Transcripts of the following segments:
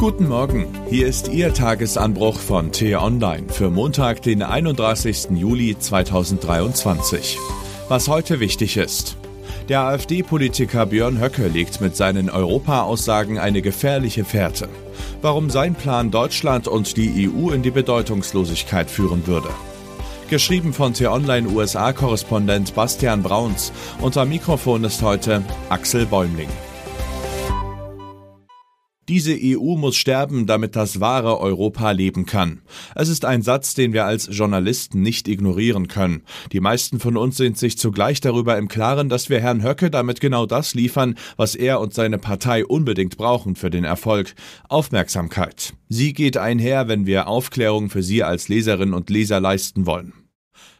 Guten Morgen, hier ist Ihr Tagesanbruch von T-Online für Montag, den 31. Juli 2023. Was heute wichtig ist. Der AfD-Politiker Björn Höcke legt mit seinen Europa-Aussagen eine gefährliche Fährte. Warum sein Plan Deutschland und die EU in die Bedeutungslosigkeit führen würde. Geschrieben von T-Online USA-Korrespondent Bastian Brauns. Unter Mikrofon ist heute Axel Bäumling. Diese EU muss sterben, damit das wahre Europa leben kann. Es ist ein Satz, den wir als Journalisten nicht ignorieren können. Die meisten von uns sind sich zugleich darüber im Klaren, dass wir Herrn Höcke damit genau das liefern, was er und seine Partei unbedingt brauchen für den Erfolg. Aufmerksamkeit. Sie geht einher, wenn wir Aufklärung für Sie als Leserinnen und Leser leisten wollen.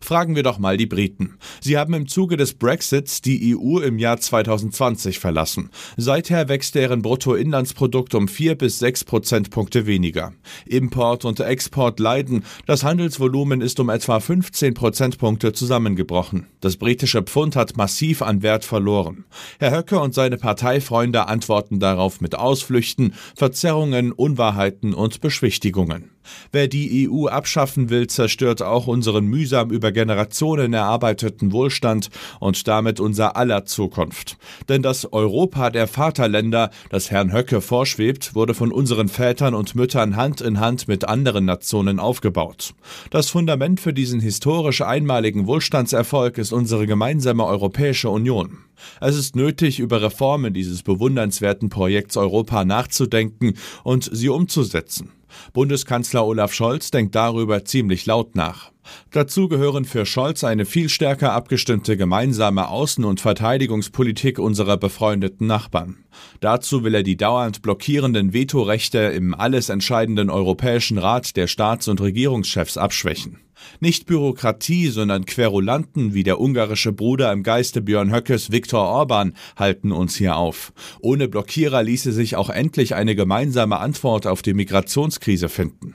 Fragen wir doch mal die Briten. Sie haben im Zuge des Brexits die EU im Jahr 2020 verlassen. Seither wächst deren Bruttoinlandsprodukt um vier bis sechs Prozentpunkte weniger. Import und Export leiden. Das Handelsvolumen ist um etwa 15 Prozentpunkte zusammengebrochen. Das britische Pfund hat massiv an Wert verloren. Herr Höcke und seine Parteifreunde antworten darauf mit Ausflüchten, Verzerrungen, Unwahrheiten und Beschwichtigungen. Wer die EU abschaffen will, zerstört auch unseren mühsam über Generationen erarbeiteten Wohlstand und damit unser aller Zukunft. Denn das Europa der Vaterländer, das Herrn Höcke vorschwebt, wurde von unseren Vätern und Müttern Hand in Hand mit anderen Nationen aufgebaut. Das Fundament für diesen historisch einmaligen Wohlstandserfolg ist unsere gemeinsame Europäische Union. Es ist nötig, über Reformen dieses bewundernswerten Projekts Europa nachzudenken und sie umzusetzen. Bundeskanzler Olaf Scholz denkt darüber ziemlich laut nach. Dazu gehören für Scholz eine viel stärker abgestimmte gemeinsame Außen- und Verteidigungspolitik unserer befreundeten Nachbarn. Dazu will er die dauernd blockierenden Vetorechte im alles entscheidenden Europäischen Rat der Staats- und Regierungschefs abschwächen. Nicht Bürokratie, sondern Querulanten wie der ungarische Bruder im Geiste Björn Höckes Viktor Orban halten uns hier auf. Ohne Blockierer ließe sich auch endlich eine gemeinsame Antwort auf die Migrationskrise finden.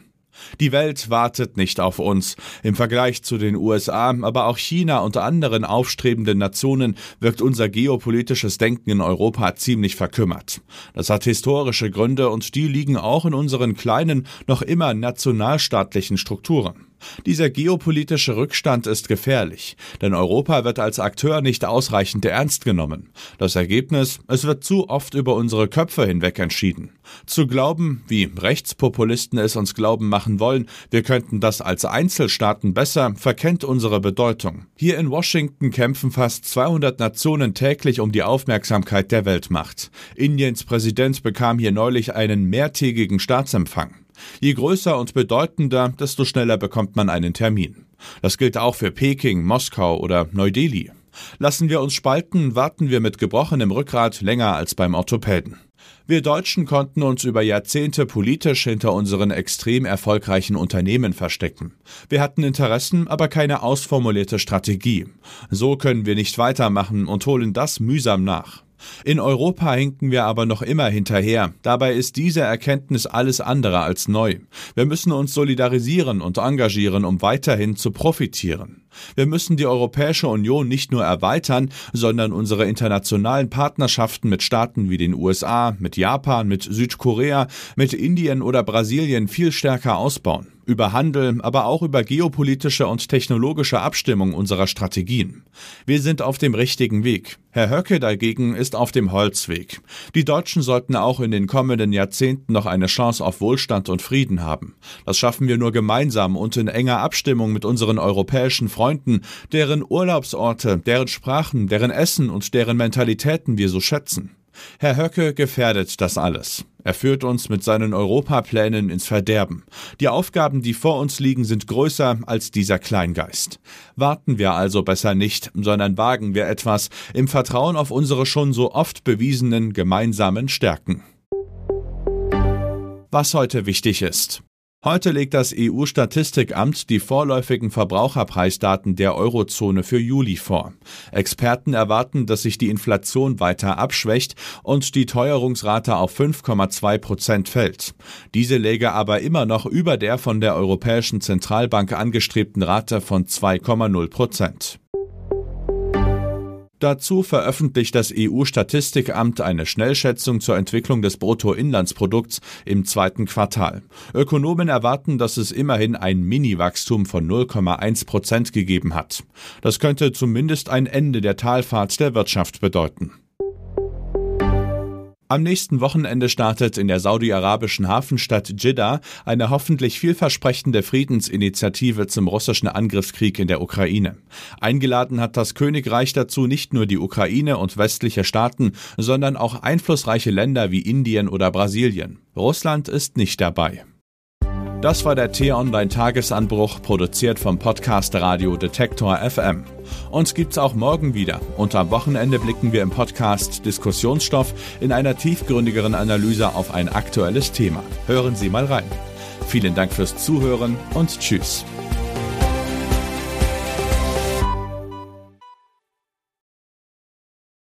Die Welt wartet nicht auf uns. Im Vergleich zu den USA, aber auch China und anderen aufstrebenden Nationen wirkt unser geopolitisches Denken in Europa ziemlich verkümmert. Das hat historische Gründe und die liegen auch in unseren kleinen, noch immer nationalstaatlichen Strukturen. Dieser geopolitische Rückstand ist gefährlich, denn Europa wird als Akteur nicht ausreichend ernst genommen. Das Ergebnis, es wird zu oft über unsere Köpfe hinweg entschieden. Zu glauben, wie Rechtspopulisten es uns glauben machen wollen, wir könnten das als Einzelstaaten besser, verkennt unsere Bedeutung. Hier in Washington kämpfen fast 200 Nationen täglich um die Aufmerksamkeit der Weltmacht. Indiens Präsident bekam hier neulich einen mehrtägigen Staatsempfang. Je größer und bedeutender, desto schneller bekommt man einen Termin. Das gilt auch für Peking, Moskau oder Neu-Delhi. Lassen wir uns spalten, warten wir mit gebrochenem Rückgrat länger als beim Orthopäden. Wir Deutschen konnten uns über Jahrzehnte politisch hinter unseren extrem erfolgreichen Unternehmen verstecken. Wir hatten Interessen, aber keine ausformulierte Strategie. So können wir nicht weitermachen und holen das mühsam nach. In Europa hinken wir aber noch immer hinterher. Dabei ist diese Erkenntnis alles andere als neu. Wir müssen uns solidarisieren und engagieren, um weiterhin zu profitieren. Wir müssen die Europäische Union nicht nur erweitern, sondern unsere internationalen Partnerschaften mit Staaten wie den USA, mit Japan, mit Südkorea, mit Indien oder Brasilien viel stärker ausbauen über Handel, aber auch über geopolitische und technologische Abstimmung unserer Strategien. Wir sind auf dem richtigen Weg. Herr Höcke dagegen ist auf dem Holzweg. Die Deutschen sollten auch in den kommenden Jahrzehnten noch eine Chance auf Wohlstand und Frieden haben. Das schaffen wir nur gemeinsam und in enger Abstimmung mit unseren europäischen Freunden, deren Urlaubsorte, deren Sprachen, deren Essen und deren Mentalitäten wir so schätzen. Herr Höcke gefährdet das alles. Er führt uns mit seinen Europaplänen ins Verderben. Die Aufgaben, die vor uns liegen, sind größer als dieser Kleingeist. Warten wir also besser nicht, sondern wagen wir etwas im Vertrauen auf unsere schon so oft bewiesenen gemeinsamen Stärken. Was heute wichtig ist. Heute legt das EU-Statistikamt die vorläufigen Verbraucherpreisdaten der Eurozone für Juli vor. Experten erwarten, dass sich die Inflation weiter abschwächt und die Teuerungsrate auf 5,2 Prozent fällt. Diese läge aber immer noch über der von der Europäischen Zentralbank angestrebten Rate von 2,0 Prozent. Dazu veröffentlicht das EU-Statistikamt eine Schnellschätzung zur Entwicklung des Bruttoinlandsprodukts im zweiten Quartal. Ökonomen erwarten, dass es immerhin ein Mini-Wachstum von 0,1 Prozent gegeben hat. Das könnte zumindest ein Ende der Talfahrt der Wirtschaft bedeuten. Am nächsten Wochenende startet in der saudi-arabischen Hafenstadt Jeddah eine hoffentlich vielversprechende Friedensinitiative zum russischen Angriffskrieg in der Ukraine. Eingeladen hat das Königreich dazu nicht nur die Ukraine und westliche Staaten, sondern auch einflussreiche Länder wie Indien oder Brasilien. Russland ist nicht dabei. Das war der T-Online-Tagesanbruch, produziert vom Podcast Radio Detektor FM. Uns gibt's auch morgen wieder. Und am Wochenende blicken wir im Podcast Diskussionsstoff in einer tiefgründigeren Analyse auf ein aktuelles Thema. Hören Sie mal rein. Vielen Dank fürs Zuhören und Tschüss.